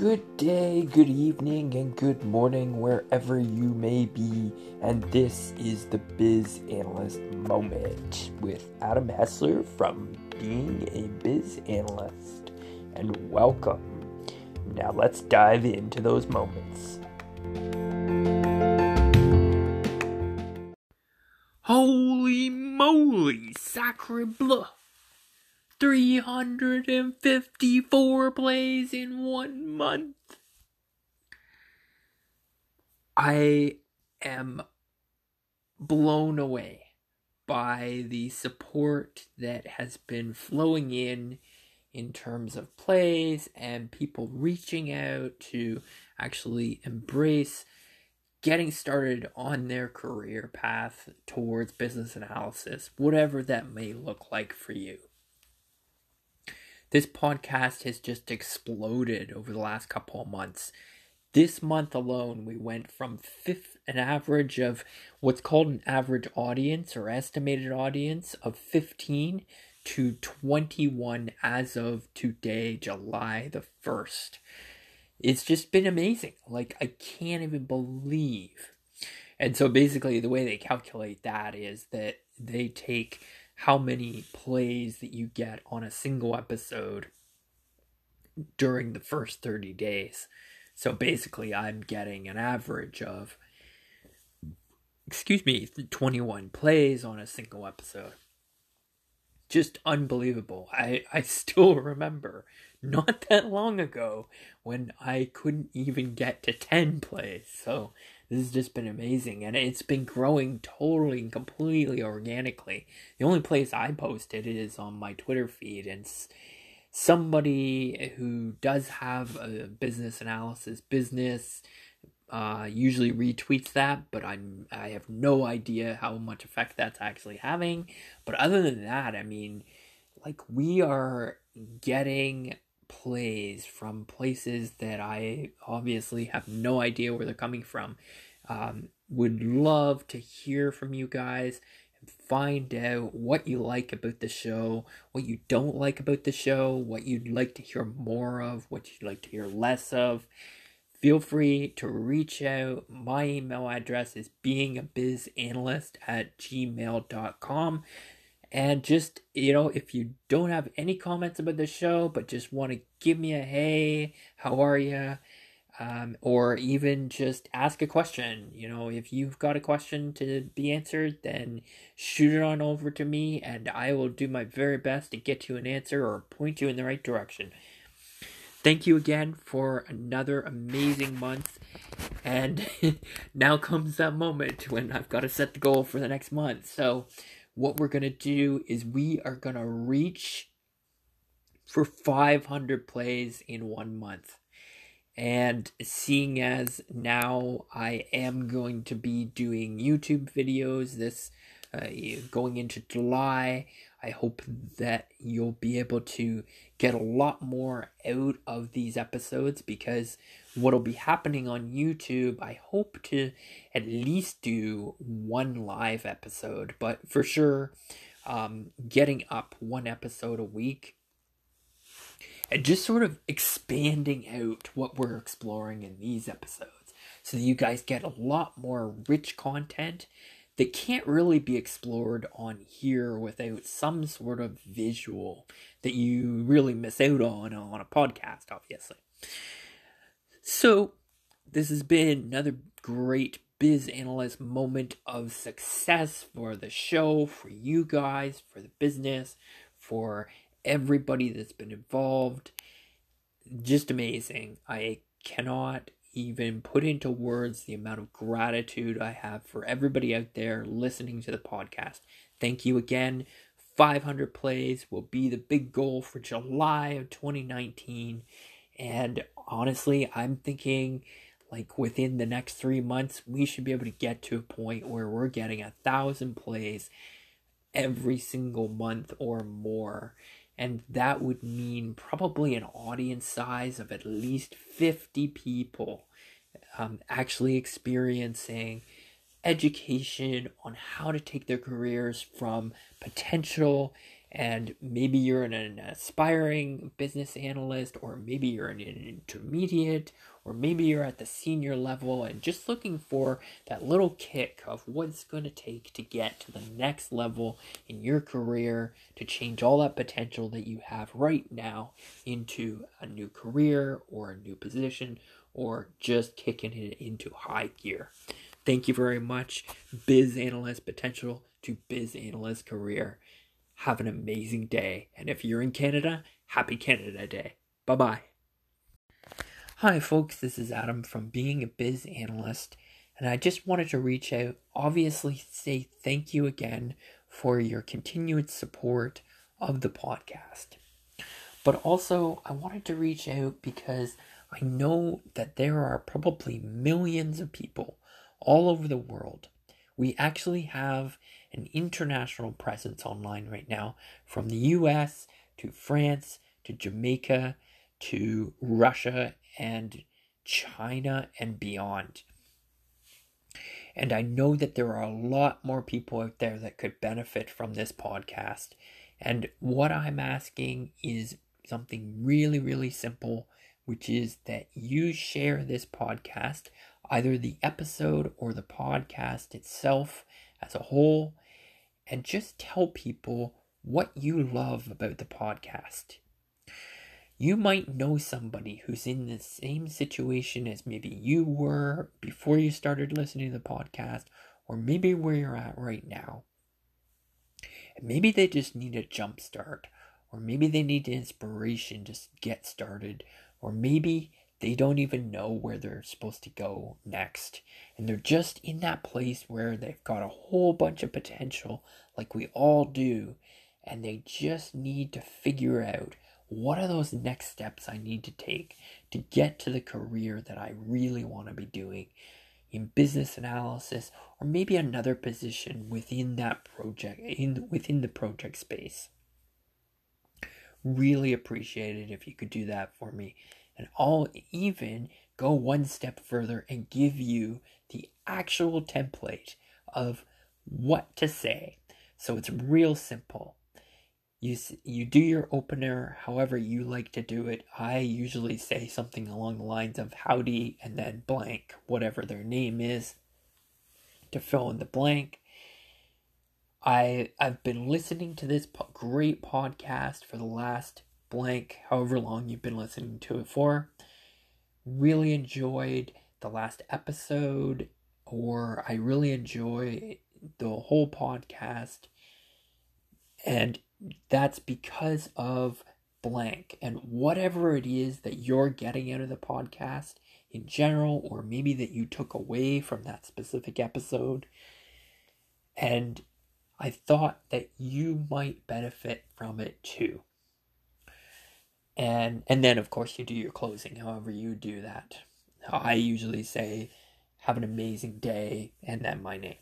Good day, good evening, and good morning, wherever you may be. And this is the Biz Analyst Moment with Adam Hessler from Being a Biz Analyst. And welcome. Now let's dive into those moments. Holy moly, sacre bleu! 354 plays in one month. I am blown away by the support that has been flowing in in terms of plays and people reaching out to actually embrace getting started on their career path towards business analysis, whatever that may look like for you. This podcast has just exploded over the last couple of months. This month alone, we went from fifth, an average of what's called an average audience or estimated audience of 15 to 21 as of today, July the 1st. It's just been amazing. Like, I can't even believe. And so basically, the way they calculate that is that they take how many plays that you get on a single episode during the first 30 days. So basically, I'm getting an average of, excuse me, 21 plays on a single episode. Just unbelievable. I, I still remember not that long ago when I couldn't even get to 10 plays. So this has just been amazing and it's been growing totally and completely organically. The only place i posted it is on my twitter feed and somebody who does have a business analysis business uh, usually retweets that but i'm i have no idea how much effect that's actually having. But other than that i mean like we are getting plays from places that I obviously have no idea where they're coming from. Um, would love to hear from you guys and find out what you like about the show, what you don't like about the show, what you'd like to hear more of, what you'd like to hear less of. Feel free to reach out. My email address is beingabizanalyst at gmail.com. And just, you know, if you don't have any comments about the show, but just want to give me a hey, how are you? Um, or even just ask a question. You know, if you've got a question to be answered, then shoot it on over to me and I will do my very best to get you an answer or point you in the right direction. Thank you again for another amazing month. And now comes that moment when I've got to set the goal for the next month. So, what we're going to do is we are going to reach for 500 plays in one month. And seeing as now I am going to be doing YouTube videos this uh, going into July, I hope that you'll be able to get a lot more out of these episodes because what'll be happening on YouTube, I hope to at least do one live episode, but for sure, um, getting up one episode a week and just sort of expanding out what we're exploring in these episodes so that you guys get a lot more rich content that can't really be explored on here without some sort of visual that you really miss out on on a podcast, obviously. So, this has been another great biz analyst moment of success for the show, for you guys, for the business, for everybody that's been involved. Just amazing. I cannot even put into words the amount of gratitude I have for everybody out there listening to the podcast. Thank you again. 500 plays will be the big goal for July of 2019. And honestly, I'm thinking like within the next three months, we should be able to get to a point where we're getting a thousand plays every single month or more and that would mean probably an audience size of at least 50 people um, actually experiencing education on how to take their careers from potential and maybe you're an aspiring business analyst, or maybe you're an intermediate, or maybe you're at the senior level and just looking for that little kick of what it's going to take to get to the next level in your career to change all that potential that you have right now into a new career or a new position or just kicking it into high gear. Thank you very much, Biz Analyst Potential to Biz Analyst Career. Have an amazing day. And if you're in Canada, happy Canada Day. Bye bye. Hi, folks. This is Adam from Being a Biz Analyst. And I just wanted to reach out, obviously, say thank you again for your continued support of the podcast. But also, I wanted to reach out because I know that there are probably millions of people all over the world. We actually have an international presence online right now from the US to France to Jamaica to Russia and China and beyond. And I know that there are a lot more people out there that could benefit from this podcast. And what I'm asking is something really, really simple, which is that you share this podcast, either the episode or the podcast itself as a whole, and just tell people what you love about the podcast. You might know somebody who's in the same situation as maybe you were before you started listening to the podcast, or maybe where you're at right now. Maybe they just need a jump start, or maybe they need inspiration to get started, or maybe they don't even know where they're supposed to go next. And they're just in that place where they've got a whole bunch of potential, like we all do. And they just need to figure out what are those next steps I need to take to get to the career that I really want to be doing in business analysis or maybe another position within that project in within the project space. Really appreciate it if you could do that for me. And I'll even go one step further and give you the actual template of what to say. So it's real simple. You, you do your opener however you like to do it. I usually say something along the lines of howdy and then blank, whatever their name is, to fill in the blank. I I've been listening to this po- great podcast for the last blank, however long you've been listening to it for. Really enjoyed the last episode, or I really enjoy the whole podcast. And that's because of blank. And whatever it is that you're getting out of the podcast in general, or maybe that you took away from that specific episode. And I thought that you might benefit from it too and and then of course you do your closing. However you do that i usually say have an amazing day and then my name.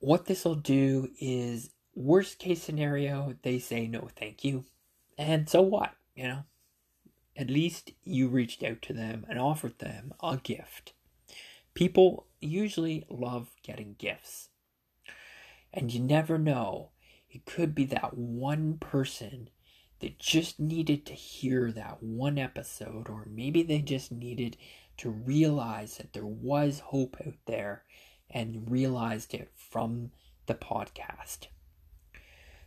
What this will do is worst case scenario they say no thank you. And so what you know? At least you reached out to them and offered them a gift. People usually love getting gifts. And you never know it could be that one person that just needed to hear that one episode, or maybe they just needed to realize that there was hope out there and realized it from the podcast.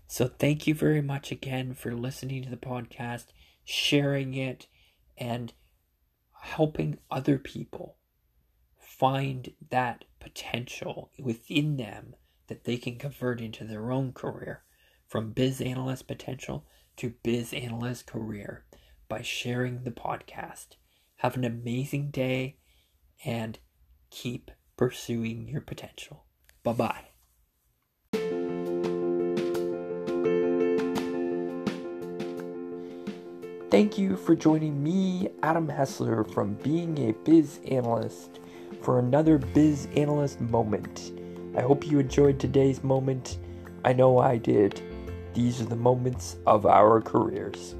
So, thank you very much again for listening to the podcast, sharing it, and helping other people find that potential within them that they can convert into their own career from biz analyst potential to biz analyst career by sharing the podcast. Have an amazing day and keep pursuing your potential. Bye bye. Thank you for joining me, Adam Hessler, from Being a Biz Analyst, for another Biz Analyst moment. I hope you enjoyed today's moment. I know I did. These are the moments of our careers.